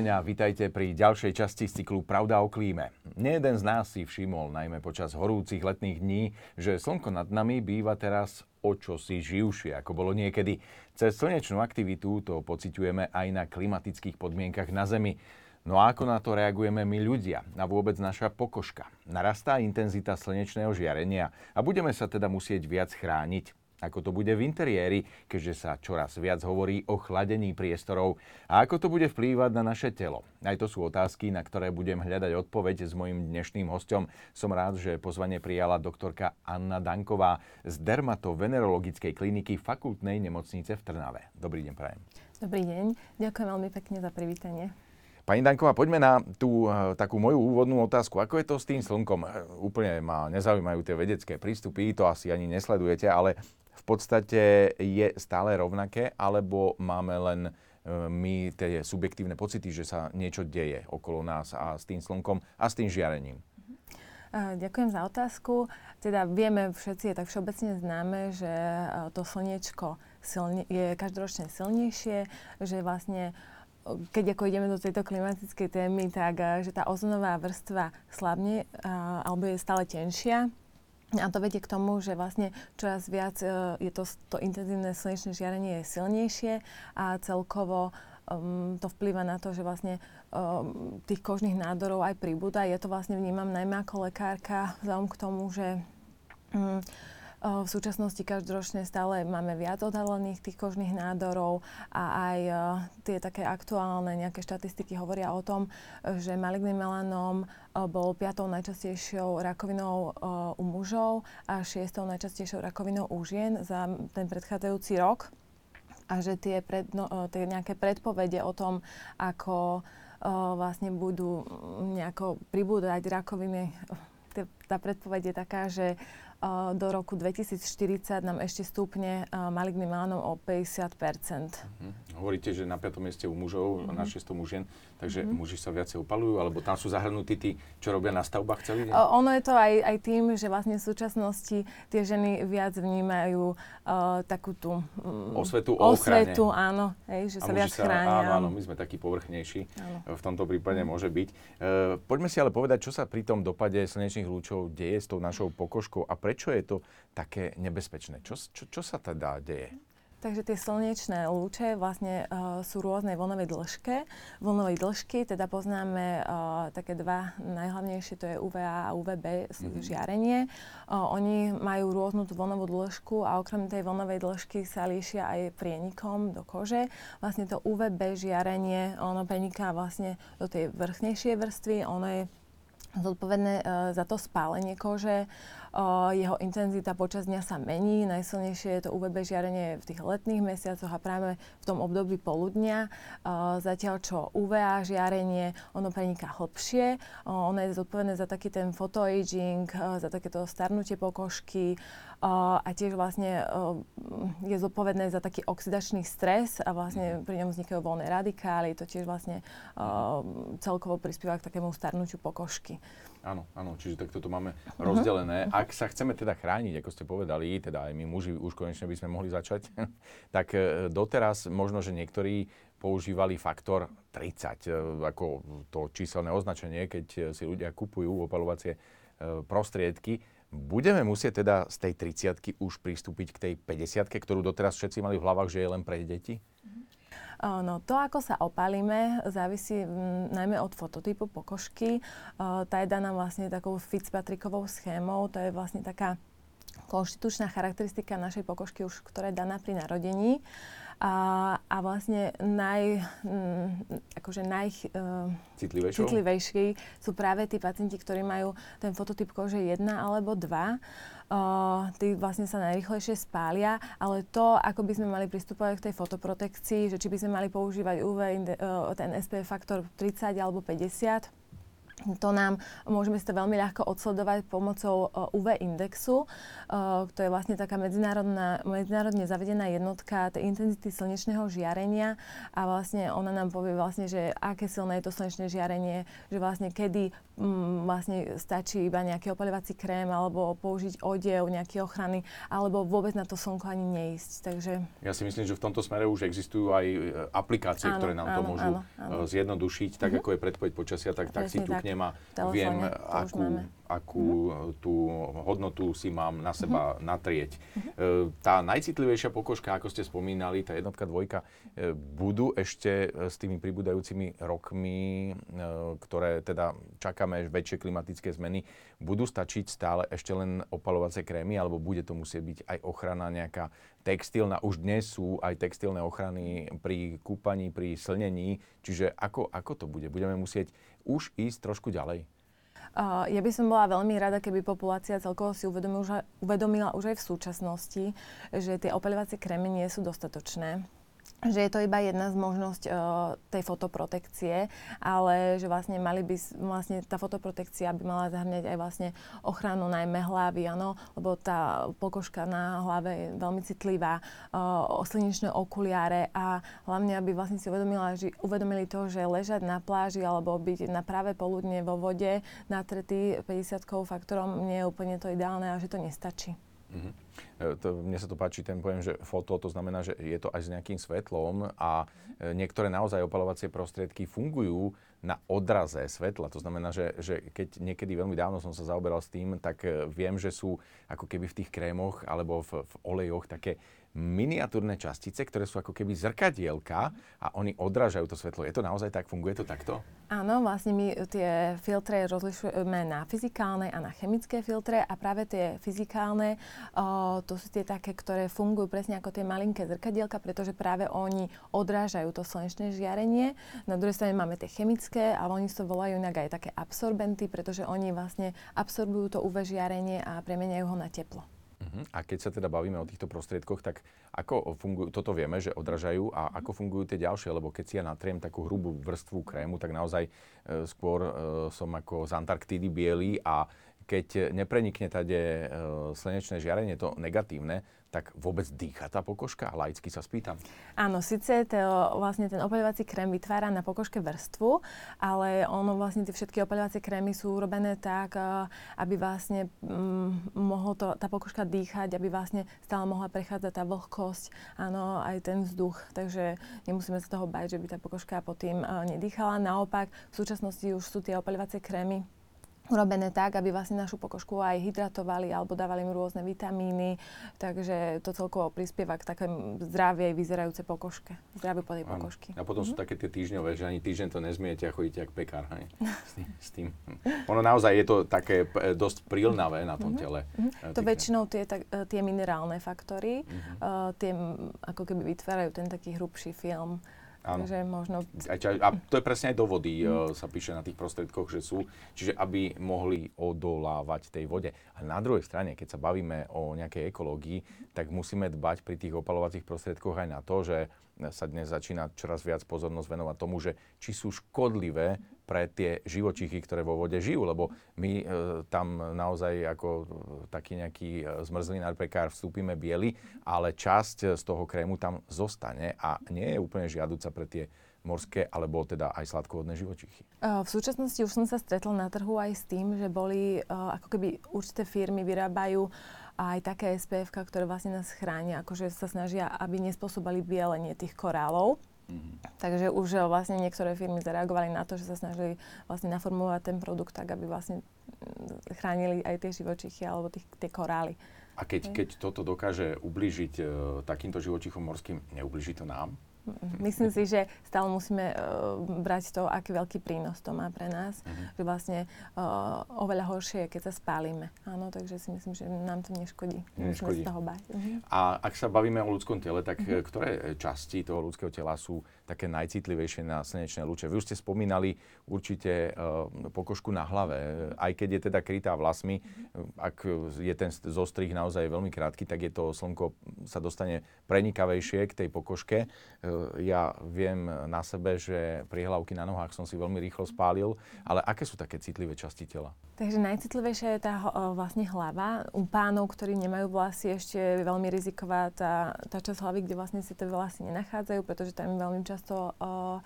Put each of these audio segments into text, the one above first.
deň a vitajte pri ďalšej časti cyklu Pravda o klíme. Nejeden z nás si všimol, najmä počas horúcich letných dní, že slnko nad nami býva teraz o čosi živšie, ako bolo niekedy. Cez slnečnú aktivitu to pociťujeme aj na klimatických podmienkach na Zemi. No a ako na to reagujeme my ľudia a vôbec naša pokožka? Narastá intenzita slnečného žiarenia a budeme sa teda musieť viac chrániť ako to bude v interiéri, keďže sa čoraz viac hovorí o chladení priestorov a ako to bude vplývať na naše telo. Aj to sú otázky, na ktoré budem hľadať odpoveď s mojim dnešným hostom. Som rád, že pozvanie prijala doktorka Anna Danková z dermatovenerologickej kliniky fakultnej nemocnice v Trnave. Dobrý deň, prajem. Dobrý deň, ďakujem veľmi pekne za privítanie. Pani Danková, poďme na tú uh, takú moju úvodnú otázku. Ako je to s tým slnkom? Uh, úplne ma nezaujímajú tie vedecké prístupy, to asi ani nesledujete, ale v podstate je stále rovnaké, alebo máme len e, my tie subjektívne pocity, že sa niečo deje okolo nás a s tým slnkom a s tým žiarením? Mhm. Ďakujem za otázku. Teda vieme všetci, je tak všeobecne známe, že e, to slniečko silne, je každoročne silnejšie, že vlastne keď ako ideme do tejto klimatickej témy, tak že tá ozonová vrstva slabne alebo je stále tenšia a to vedie k tomu, že vlastne čoraz viac uh, je to, to intenzívne slnečné žiarenie je silnejšie a celkovo um, to vplýva na to, že vlastne um, tých kožných nádorov aj pribúda. Ja to vlastne vnímam najmä ako lekárka, vzhľadom k tomu, že um, v súčasnosti každoročne stále máme viac odhalených tých kožných nádorov a aj tie také aktuálne nejaké štatistiky hovoria o tom, že maligný melanóm bol piatou najčastejšou rakovinou u mužov a šiestou najčastejšou rakovinou u žien za ten predchádzajúci rok. A že tie, pred, no, tie nejaké predpovede o tom, ako vlastne budú nejako pribúdať rakoviny, tá predpoveď je taká, že do roku 2040 nám ešte stúpne maligný melanom o 50 uh-huh. Hovoríte, že na 5. mieste u mužov, uh-huh. na 6. u žien, takže uh-huh. muži sa viacej opalujú, alebo tam sú zahrnutí tí, čo robia na stavbách celý deň? Ono je to aj, aj tým, že vlastne v súčasnosti tie ženy viac vnímajú uh, takú tú um, osvetu o osvetu, áno, hej, že sa viac sa, chránia. Áno, áno, my sme takí povrchnejší, áno. v tomto prípade uh-huh. môže byť. Uh, poďme si ale povedať, čo sa pri tom dopade slnečných lúčov deje s tou našou pokožkou a prečo je to také nebezpečné? Čo, čo, čo sa teda deje? Takže tie slnečné lúče vlastne uh, sú rôznej vlnovej dĺžke. Vlnovej dĺžky teda poznáme uh, také dva najhlavnejšie, to je UVA a UVB mm-hmm. žiarenie. Uh, oni majú rôznu tú vlnovú dĺžku a okrem tej vlnovej dĺžky sa líšia aj prienikom do kože. Vlastne to UVB žiarenie, ono preniká vlastne do tej vrchnejšej vrstvy, ono je zodpovedné uh, za to spálenie kože. Uh, jeho intenzita počas dňa sa mení. Najsilnejšie je to UVB žiarenie v tých letných mesiacoch a práve v tom období poludnia. Zatiaľ čo UVA žiarenie, ono preniká hlbšie. Ono je zodpovedné za taký ten photoaging, za takéto starnutie pokožky a tiež vlastne je zodpovedné za taký oxidačný stres a vlastne pri ňom vznikajú voľné radikály. To tiež vlastne celkovo prispieva k takému starnutiu pokožky. Áno, áno, čiže takto to máme uh-huh. rozdelené. Ak sa chceme teda chrániť, ako ste povedali, teda aj my muži už konečne by sme mohli začať, tak e, doteraz možno, že niektorí používali faktor 30 e, ako to číselné označenie, keď si ľudia kupujú opalovacie e, prostriedky. Budeme musieť teda z tej 30 už pristúpiť k tej 50 ktorú doteraz všetci mali v hlavách, že je len pre deti? Uh-huh. No, to, ako sa opálime, závisí m, najmä od fototypu pokožky. Tá je daná vlastne takou Fitzpatrickovou schémou. To je vlastne taká konštitučná charakteristika našej pokožky, už, ktorá je daná pri narodení. A, a vlastne naj, m, akože naj, uh, citlivejší sú práve tí pacienti, ktorí majú ten fototyp kože 1 alebo 2 uh, tí vlastne sa najrychlejšie spália, ale to, ako by sme mali pristupovať k tej fotoprotekcii, že či by sme mali používať UV, uh, ten SPF faktor 30 alebo 50, to nám môžeme si to veľmi ľahko odsledovať pomocou UV indexu. To je vlastne taká medzinárodná, medzinárodne zavedená jednotka tej intenzity slnečného žiarenia a vlastne ona nám povie vlastne, že aké silné je to slnečné žiarenie, že vlastne kedy m, vlastne stačí iba nejaký opalovací krém alebo použiť odev, nejaký ochrany, alebo vôbec na to slnko ani neísť. Takže... Ja si myslím, že v tomto smere už existujú aj e, aplikácie, áno, ktoré nám áno, to môžu áno, áno. E, zjednodušiť, tak mm-hmm. ako je predpoveď počasia, tak, tak si tu tak nemá, viem, akú, akú mm-hmm. tú hodnotu si mám na seba mm-hmm. natrieť. Mm-hmm. Tá najcitlivejšia pokožka, ako ste spomínali, tá jednotka, dvojka, e, budú ešte s tými pribúdajúcimi rokmi, ktoré teda čakáme väčšie klimatické zmeny, budú stačiť stále ešte len opalovacie krémy, alebo bude to musieť byť aj ochrana nejaká textilná. Už dnes sú aj textilné ochrany pri kúpaní, pri slnení. Čiže ako, ako to bude? Budeme musieť už ísť trošku ďalej? Uh, ja by som bola veľmi rada, keby populácia celkovo si uvedomila uvedomila už aj v súčasnosti, že tie opaľovacie krémy nie sú dostatočné že je to iba jedna z možnosť uh, tej fotoprotekcie, ale že vlastne mali by, vlastne tá fotoprotekcia by mala zahrňať aj vlastne ochranu najmä hlavy, áno, lebo tá pokožka na hlave je veľmi citlivá, uh, slnečné okuliare a hlavne, aby vlastne si uvedomila, že, uvedomili to, že ležať na pláži alebo byť na práve poludne vo vode natretý 50 faktorom nie je úplne to ideálne a že to nestačí. Mm-hmm. To, mne sa to páči ten pojem, že foto, to znamená, že je to aj s nejakým svetlom a e, niektoré naozaj opalovacie prostriedky fungujú na odraze svetla. To znamená, že, že keď niekedy veľmi dávno som sa zaoberal s tým, tak e, viem, že sú ako keby v tých krémoch alebo v, v olejoch také miniatúrne častice, ktoré sú ako keby zrkadielka a oni odrážajú to svetlo. Je to naozaj tak? Funguje to takto? Áno, vlastne my tie filtre rozlišujeme na fyzikálne a na chemické filtre a práve tie fyzikálne, o, to sú tie také, ktoré fungujú presne ako tie malinké zrkadielka, pretože práve oni odrážajú to slnečné žiarenie. Na druhej strane máme tie chemické, ale oni sa volajú inak aj také absorbenty, pretože oni vlastne absorbujú to UV žiarenie a premeniajú ho na teplo. Uh-huh. A keď sa teda bavíme o týchto prostriedkoch, tak ako fungujú, toto vieme, že odražajú a ako fungujú tie ďalšie, lebo keď si ja natriem takú hrubú vrstvu krému, tak naozaj e, skôr e, som ako z Antarktídy biely a keď neprenikne tade e, slnečné žiarenie, to negatívne, tak vôbec dýcha tá pokožka? Laicky sa spýtam. Áno, síce to, vlastne ten opaľovací krém vytvára na pokožke vrstvu, ale ono vlastne tie všetky opaľovacie krémy sú urobené tak, eh, aby vlastne mm, mohol to, tá pokožka dýchať, aby vlastne stále mohla prechádzať tá vlhkosť, áno, aj ten vzduch. Takže nemusíme sa toho bať, že by tá pokožka pod tým uh, nedýchala. Naopak, v súčasnosti už sú tie opaľovacie krémy urobené tak, aby vlastne našu pokožku aj hydratovali alebo dávali im rôzne vitamíny, takže to celkovo prispieva k takém zdravej vyzerajúcej pokožke, zdraviu po tej pokožky. A potom mm-hmm. sú mhm. také tie týždňové, že ani týždeň to nezmiete a chodíte ako pekár, hej? S tým, s tým. Ono naozaj je to také dosť prílnavé na tom mm-hmm. tele. Mm-hmm. To väčšinou tie, tak, e, tie minerálne faktory, mm-hmm. uh, tie ako keby vytvárajú ten taký hrubší film. Áno. Takže možno... A to je presne aj do vody, mm. sa píše na tých prostriedkoch, že sú, čiže aby mohli odolávať tej vode. A na druhej strane, keď sa bavíme o nejakej ekológii, tak musíme dbať pri tých opalovacích prostriedkoch aj na to, že sa dnes začína čoraz viac pozornosť venovať tomu, že či sú škodlivé pre tie živočichy, ktoré vo vode žijú, lebo my e, tam naozaj ako e, taký nejaký e, zmrzlinár pekár vstúpime biely, ale časť z toho krému tam zostane a nie je úplne žiaduca pre tie morské alebo teda aj sladkovodné živočichy. V súčasnosti už som sa stretla na trhu aj s tým, že boli ako keby určité firmy vyrábajú aj také SPF, ktoré vlastne nás chránia, akože sa snažia, aby nespôsobali bielenie tých korálov. Mm-hmm. Takže už vlastne niektoré firmy zareagovali na to, že sa snažili vlastne naformovať ten produkt tak, aby vlastne mm, chránili aj tie živočichy alebo tých, tie korály. A keď, keď toto dokáže ublížiť uh, takýmto živočichom morským, neublíži to nám? Myslím si, že stále musíme uh, brať to, aký veľký prínos to má pre nás. Uh-huh. Že vlastne uh, oveľa horšie je, keď sa spálime. Áno, takže si myslím, že nám to neškodí. Neškodí. Musíme sa toho bať. Uh-huh. A ak sa bavíme o ľudskom tele, tak uh-huh. ktoré časti toho ľudského tela sú také najcitlivejšie na slnečné lúče? Vy už ste spomínali určite uh, pokožku na hlave. Aj keď je teda krytá vlasmi, uh-huh. ak je ten zostrih naozaj veľmi krátky, tak je to slnko sa dostane prenikavejšie k tej pokožke ja viem na sebe, že prihlavky na nohách som si veľmi rýchlo spálil, ale aké sú také citlivé časti tela? Takže najcitlivejšia je tá vlastne hlava. U pánov, ktorí nemajú vlasy, ešte je veľmi riziková tá, tá časť hlavy, kde vlastne si tie vlasy nenachádzajú, pretože tam veľmi často uh,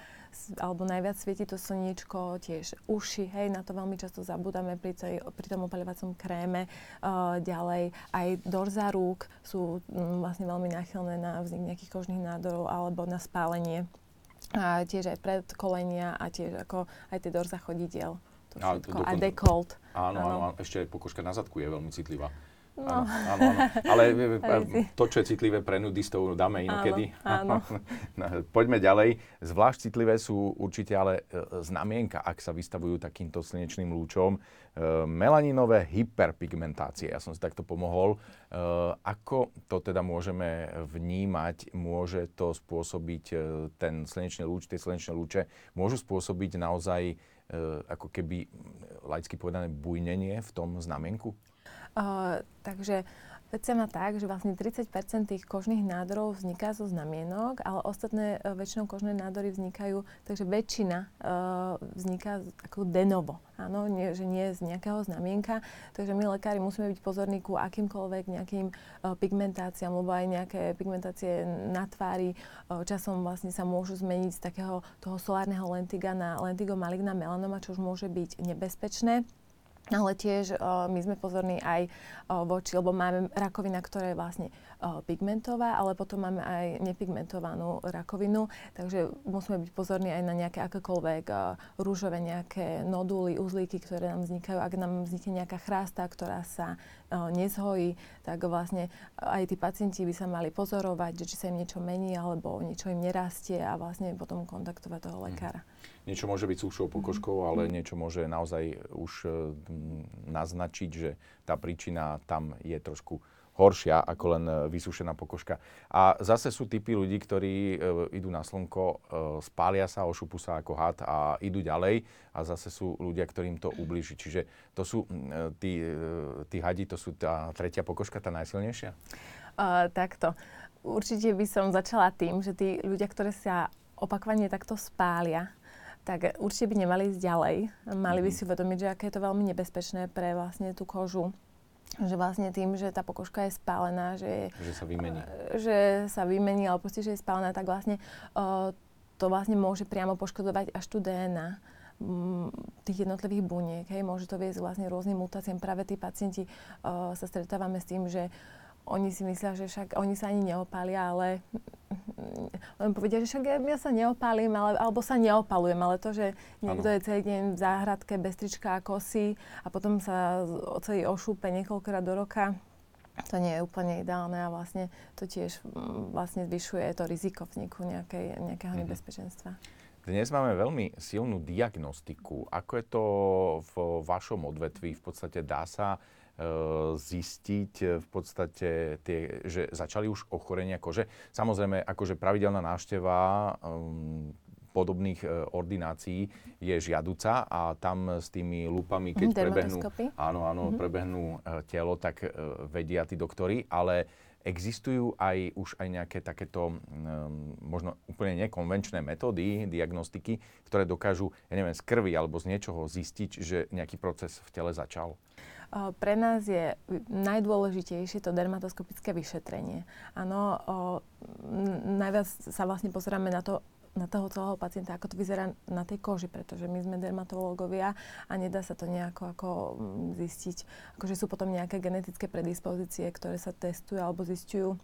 alebo najviac svieti to slniečko, tiež uši, hej, na to veľmi často zabudáme pri, tej, pri tom opaľovacom kréme. Uh, ďalej aj dorza rúk sú um, vlastne veľmi náchylné na vznik nejakých kožných nádorov alebo na spálenie. A tiež aj predkolenia a tiež ako aj tie dorza chodidiel. To všetko. A, a dekolt. Áno, áno, áno, ešte aj pokožka na zadku je veľmi citlivá. No. Áno, áno, áno. Ale to, čo je citlivé pre nudistov, dáme inokedy. Áno, áno. No, poďme ďalej. Zvlášť citlivé sú určite ale e, znamienka, ak sa vystavujú takýmto slnečným lúčom. E, melaninové hyperpigmentácie. Ja som si takto pomohol. E, ako to teda môžeme vnímať? Môže to spôsobiť ten slnečný lúč, tie slnečné lúče môžu spôsobiť naozaj ako keby laicky povedané bujnenie v tom znamienku? Takže vec sa má tak, že vlastne 30% tých kožných nádorov vzniká zo znamienok, ale ostatné uh, väčšinou kožné nádory vznikajú, takže väčšina uh, vzniká ako denovo, áno, nie, že nie z nejakého znamienka. Takže my lekári musíme byť pozorní ku akýmkoľvek nejakým uh, pigmentáciám, lebo aj nejaké pigmentácie na tvári uh, časom vlastne sa môžu zmeniť z takého toho solárneho lentiga na lentigo maligna melanoma, čo už môže byť nebezpečné. Ale tiež uh, my sme pozorní aj uh, voči, lebo máme rakovina, ktorá je vlastne pigmentová, ale potom máme aj nepigmentovanú rakovinu, takže musíme byť pozorní aj na nejaké akékoľvek uh, rúžové nejaké noduly, uzlíky, ktoré nám vznikajú. Ak nám vznikne nejaká chrásta, ktorá sa uh, nezhojí, tak vlastne aj tí pacienti by sa mali pozorovať, že či sa im niečo mení alebo niečo im nerastie a vlastne potom kontaktovať toho mhm. lekára. Mm niečo môže byť sušou pokožkou, ale niečo môže naozaj už naznačiť, že tá príčina tam je trošku horšia ako len e, vysušená pokožka. A zase sú typy ľudí, ktorí e, idú na slnko, e, spália sa, ošupu sa ako had a idú ďalej. A zase sú ľudia, ktorým to ubliží. Čiže to sú e, tí, e, tí hadi, to sú tá tretia pokožka, tá najsilnejšia? Uh, takto. Určite by som začala tým, že tí ľudia, ktorí sa opakovane takto spália, tak určite by nemali ísť ďalej. Mali by mhm. si uvedomiť, že aké je to veľmi nebezpečné pre vlastne tú kožu že vlastne tým, že tá pokožka je spálená, že, že sa vymení. Že sa vymení, ale proste, že je spálená, tak vlastne uh, to vlastne môže priamo poškodovať až tú DNA tých jednotlivých buniek. Hej. Môže to viesť vlastne rôznym mutáciám. Práve tí pacienti uh, sa stretávame s tým, že oni si myslia, že však oni sa ani neopália, ale len povedia, že však ja sa neopálim, ale, alebo sa neopalujem, ale to, že niekto ano. je celý deň v záhradke bez trička a kosy a potom sa celý ošúpe niekoľkokrát do roka, to nie je úplne ideálne a vlastne to tiež vlastne zvyšuje to riziko vzniku nejakej, nejakého mhm. nebezpečenstva. Dnes máme veľmi silnú diagnostiku. Ako je to v vašom odvetví? V podstate dá sa zistiť eh, v podstate, tie, že začali už ochorenia kože. Samozrejme, akože pravidelná návšteva um, podobných ordinácií je žiaduca a tam s tými lupami, keď prebehnú, áno, áno, mm-hmm. prebehnú telo, tak vedia tí doktory, ale existujú aj už aj nejaké takéto um, možno úplne nekonvenčné metódy diagnostiky, ktoré dokážu, ja neviem, z krvi alebo z niečoho zistiť, že nejaký proces v tele začal? Pre nás je najdôležitejšie to dermatoskopické vyšetrenie. Áno, najviac sa vlastne pozeráme na to, na toho celého pacienta, ako to vyzerá na tej koži, pretože my sme dermatológovia a nedá sa to nejako ako mm, zistiť. Akože sú potom nejaké genetické predispozície, ktoré sa testujú alebo zistujú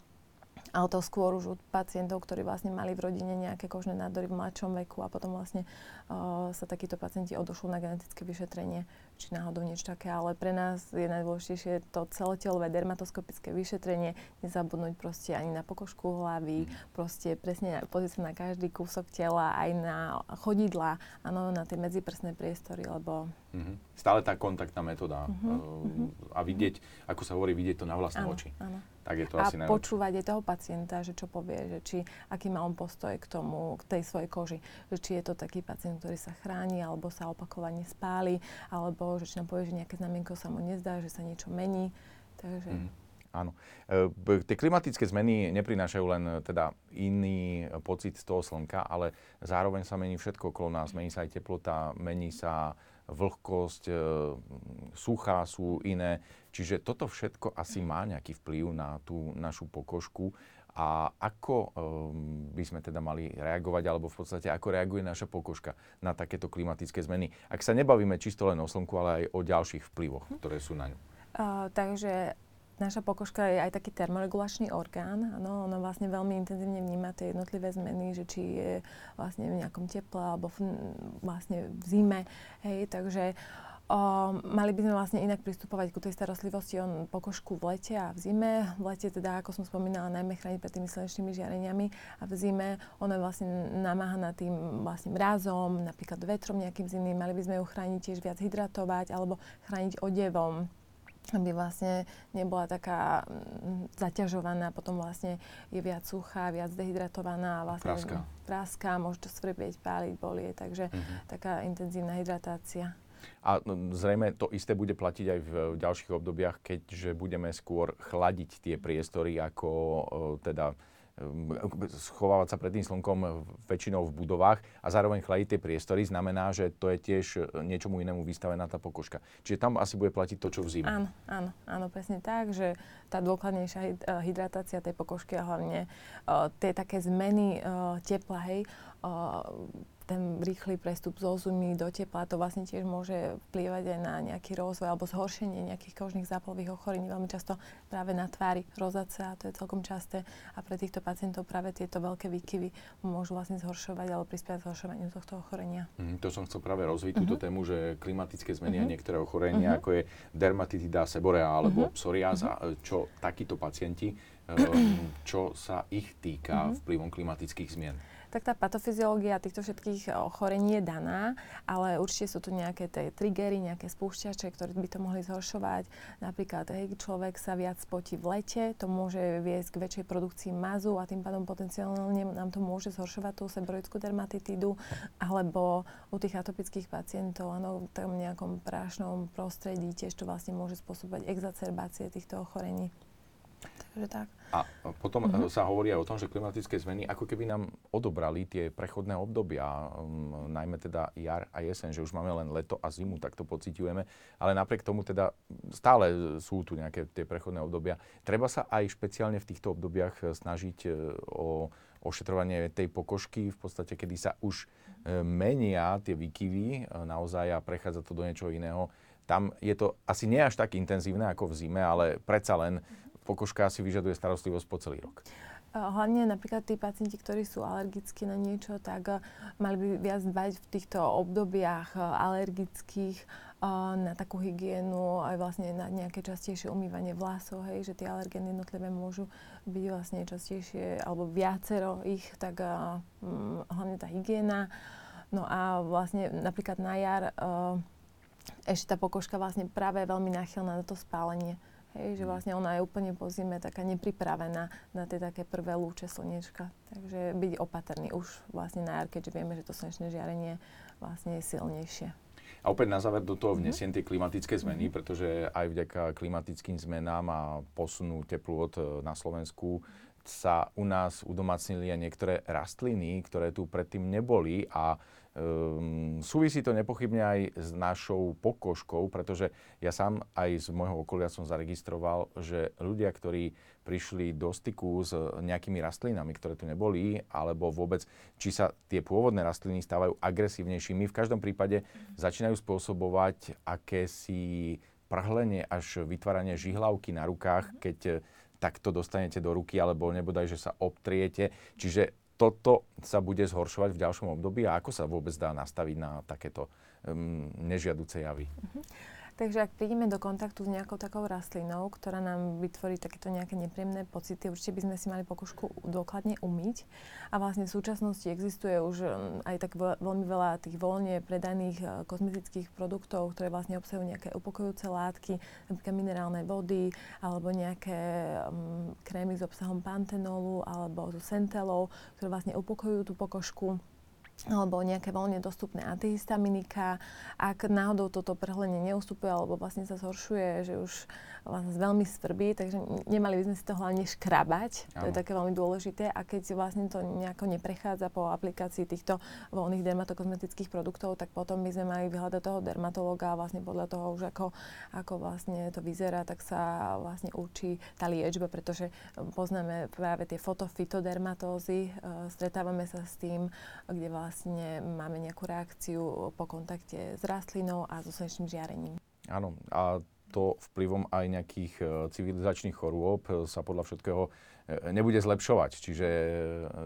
ale to skôr už u pacientov, ktorí vlastne mali v rodine nejaké kožné nádory v mladšom veku a potom vlastne uh, sa takíto pacienti odošli na genetické vyšetrenie, či náhodou niečo také. Ale pre nás je najdôležitejšie to celotelové dermatoskopické vyšetrenie, nezabudnúť proste ani na pokožku hlavy, mm. proste presne pozrieť sa na každý kúsok tela, aj na chodidla, áno, na tie medziprsné priestory, lebo... Mm-hmm. Stále tá kontaktná metóda mm-hmm. uh, a vidieť, ako sa hovorí, vidieť to na vlastné áno, oči. Áno tak je to a asi najlepšie. počúvať aj toho pacienta, že čo povie, že či, aký má on postoj k tomu, k tej svojej koži. Že či je to taký pacient, ktorý sa chráni, alebo sa opakovane spáli, alebo že či nám povie, že nejaké znamienko sa mu nezdá, že sa niečo mení. Takže... Mm. Áno. E, tie klimatické zmeny neprinášajú len e, teda iný pocit z toho slnka, ale zároveň sa mení všetko okolo nás. Mení sa aj teplota, mení sa vlhkosť, e, suchá sú iné. Čiže toto všetko asi má nejaký vplyv na tú našu pokožku. A ako by sme teda mali reagovať, alebo v podstate ako reaguje naša pokožka na takéto klimatické zmeny? Ak sa nebavíme čisto len o slnku, ale aj o ďalších vplyvoch, ktoré sú na ňu. Uh, takže Naša pokožka je aj taký termoregulačný orgán. Ano, ona vlastne veľmi intenzívne vníma tie jednotlivé zmeny, že či je vlastne v nejakom teple alebo v, vlastne v zime. Hej, takže mali by sme vlastne inak pristupovať ku tej starostlivosti o pokožku v lete a v zime. V lete teda, ako som spomínala, najmä chrániť pred tými slnečnými žiareniami a v zime ona je vlastne namáhaná tým vlastne mrazom, napríklad vetrom nejakým zimným. Mali by sme ju chrániť tiež viac hydratovať alebo chrániť odevom aby vlastne nebola taká mm, zaťažovaná, potom vlastne je viac suchá, viac dehydratovaná a vlastne praská, praská môže to svrbieť, páliť, bolie, takže uh-huh. taká intenzívna hydratácia. A no, zrejme to isté bude platiť aj v ďalších obdobiach, keďže budeme skôr chladiť tie priestory ako teda Ehm, schovávať sa pred tým slnkom väčšinou v budovách a zároveň chladiť tie priestory, znamená, že to je tiež e, niečomu inému vystavená tá pokožka. Čiže tam asi bude platiť to, čo v zime. Áno, áno, áno, presne tak, že tá dôkladnejšia e, hydratácia tej pokožky a hlavne uh, tie také zmeny uh, tepla, hej, uh, ten rýchly prestup zo zimy do tepla, to vlastne tiež môže vplývať aj na nejaký rozvoj alebo zhoršenie nejakých kožných zápalových ochorení. Veľmi často práve na tvári rozácia, to je celkom časté a pre týchto pacientov práve tieto veľké výkyvy môžu vlastne zhoršovať alebo prispievať zhoršovaniu tohto ochorenia. Mm, to som chcel práve rozviť uh-huh. túto mhm. tému, že klimatické zmeny uh-huh. a niektoré ochorenia, uh-huh. ako je dermatitida seborrea alebo uh-huh. psoriáza, uh-huh. čo takíto pacienti, čo sa ich týka uh-huh. vplyvom klimatických zmien tak tá patofyziológia týchto všetkých ochorení je daná, ale určite sú tu nejaké tie triggery, nejaké spúšťače, ktoré by to mohli zhoršovať. Napríklad, hej, človek sa viac spotí v lete, to môže viesť k väčšej produkcii mazu a tým pádom potenciálne nám to môže zhoršovať tú seboroickú dermatitídu, alebo u tých atopických pacientov, áno, v tom nejakom prášnom prostredí tiež to vlastne môže spôsobovať exacerbácie týchto ochorení. Takže tak. A potom uh-huh. sa hovorí aj o tom, že klimatické zmeny ako keby nám odobrali tie prechodné obdobia, um, najmä teda jar a jeseň, že už máme len leto a zimu, tak to pociťujeme, ale napriek tomu teda stále sú tu nejaké tie prechodné obdobia. Treba sa aj špeciálne v týchto obdobiach e, snažiť e, o ošetrovanie tej pokožky, v podstate, kedy sa už menia tie výkyvy naozaj a prechádza to do niečoho iného. Tam je to asi nie až tak intenzívne ako v zime, ale predsa len pokožka si vyžaduje starostlivosť po celý rok. Hlavne napríklad tí pacienti, ktorí sú alergickí na niečo, tak mali by viac dbať v týchto obdobiach alergických na takú hygienu, aj vlastne na nejaké častejšie umývanie vlasov, hej, že tie alergény jednotlivé môžu byť vlastne častejšie, alebo viacero ich, tak um, hlavne tá hygiena. No a vlastne napríklad na jar ešte tá pokožka vlastne práve je veľmi náchylná na to spálenie. Hej, že vlastne ona je úplne po zime taká nepripravená na tie také prvé lúče slnečka. Takže byť opatrný už vlastne na jar, keďže vieme, že to slnečné žiarenie vlastne je silnejšie. A opäť na záver do toho mhm. vnesiem tie klimatické zmeny, mm-hmm. pretože aj vďaka klimatickým zmenám a posunu teplôt e, na Slovensku sa u nás udomacnili aj niektoré rastliny, ktoré tu predtým neboli a Um, súvisí to nepochybne aj s našou pokožkou, pretože ja sám aj z môjho okolia som zaregistroval, že ľudia, ktorí prišli do styku s nejakými rastlinami, ktoré tu neboli, alebo vôbec, či sa tie pôvodné rastliny stávajú agresívnejšími, v každom prípade začínajú spôsobovať akési prhlenie až vytváranie žihlavky na rukách, keď takto dostanete do ruky, alebo nebodaj, že sa obtriete. Čiže toto sa bude zhoršovať v ďalšom období a ako sa vôbec dá nastaviť na takéto um, nežiaduce javy? Uh-huh. Takže ak prídeme do kontaktu s nejakou takou rastlinou, ktorá nám vytvorí takéto nejaké nepríjemné pocity, určite by sme si mali pokožku dôkladne umyť. A vlastne v súčasnosti existuje už mm, aj tak veľmi veľa tých voľne predaných e, kozmetických produktov, ktoré vlastne obsahujú nejaké upokojujúce látky, napríklad minerálne vody, alebo nejaké um, krémy s obsahom pantenolu alebo so sentelou, ktoré vlastne upokojujú tú pokožku alebo nejaké voľne dostupné antihistaminika. Ak náhodou toto prehlenie neustupuje alebo vlastne sa zhoršuje, že už vlastne veľmi svrbí, takže nemali by sme si to hlavne škrabať. To je také veľmi dôležité. A keď vlastne to nejako neprechádza po aplikácii týchto voľných dermatokozmetických produktov, tak potom by sme mali vyhľadať toho dermatologa a vlastne podľa toho už ako, ako vlastne to vyzerá, tak sa vlastne určí tá liečba, pretože poznáme práve tie fotofitodermatózy, e, stretávame sa s tým, kde vlastne vlastne máme nejakú reakciu po kontakte s rastlinou a so slnečným žiarením. Áno, a to vplyvom aj nejakých e, civilizačných chorôb e, sa podľa všetkého nebude zlepšovať. Čiže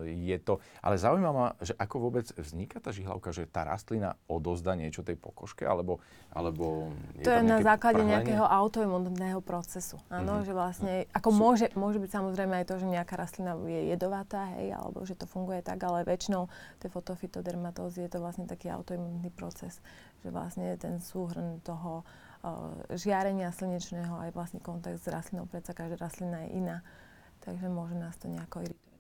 je to... Ale zaujíma ma, že ako vôbec vzniká tá žihlavka, že tá rastlina odozda niečo tej pokožke, alebo, alebo je To je na základe prhlenie? nejakého autoimunného procesu. Áno, mm-hmm. že vlastne, ako Sú... môže, môže byť samozrejme aj to, že nejaká rastlina je jedovatá, hej, alebo že to funguje tak, ale väčšinou tie fotofitodermatózy je to vlastne taký autoimunný proces, že vlastne ten súhrn toho žiarenia slnečného, aj vlastne kontakt s rastlinou, predsa každá rastlina je iná, takže môže nás to nejako iritovať.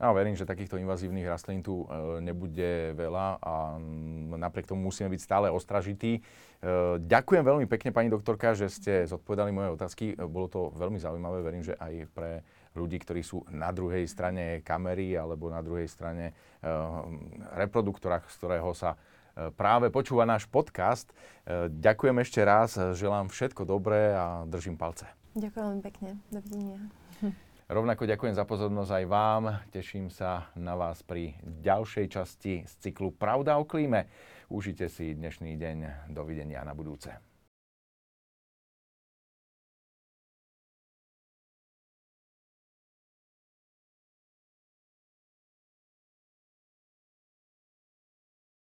Ja verím, že takýchto invazívnych rastlín tu e, nebude veľa a napriek tomu musíme byť stále ostražití. E, ďakujem veľmi pekne, pani doktorka, že ste zodpovedali moje otázky. E, bolo to veľmi zaujímavé. Verím, že aj pre ľudí, ktorí sú na druhej strane kamery alebo na druhej strane reproduktora, z ktorého sa práve počúva náš podcast. Ďakujem ešte raz, želám všetko dobré a držím palce. Ďakujem veľmi pekne. Dovidenia. Rovnako ďakujem za pozornosť aj vám. Teším sa na vás pri ďalšej časti z cyklu Pravda o klíme. Užite si dnešný deň. Dovidenia na budúce.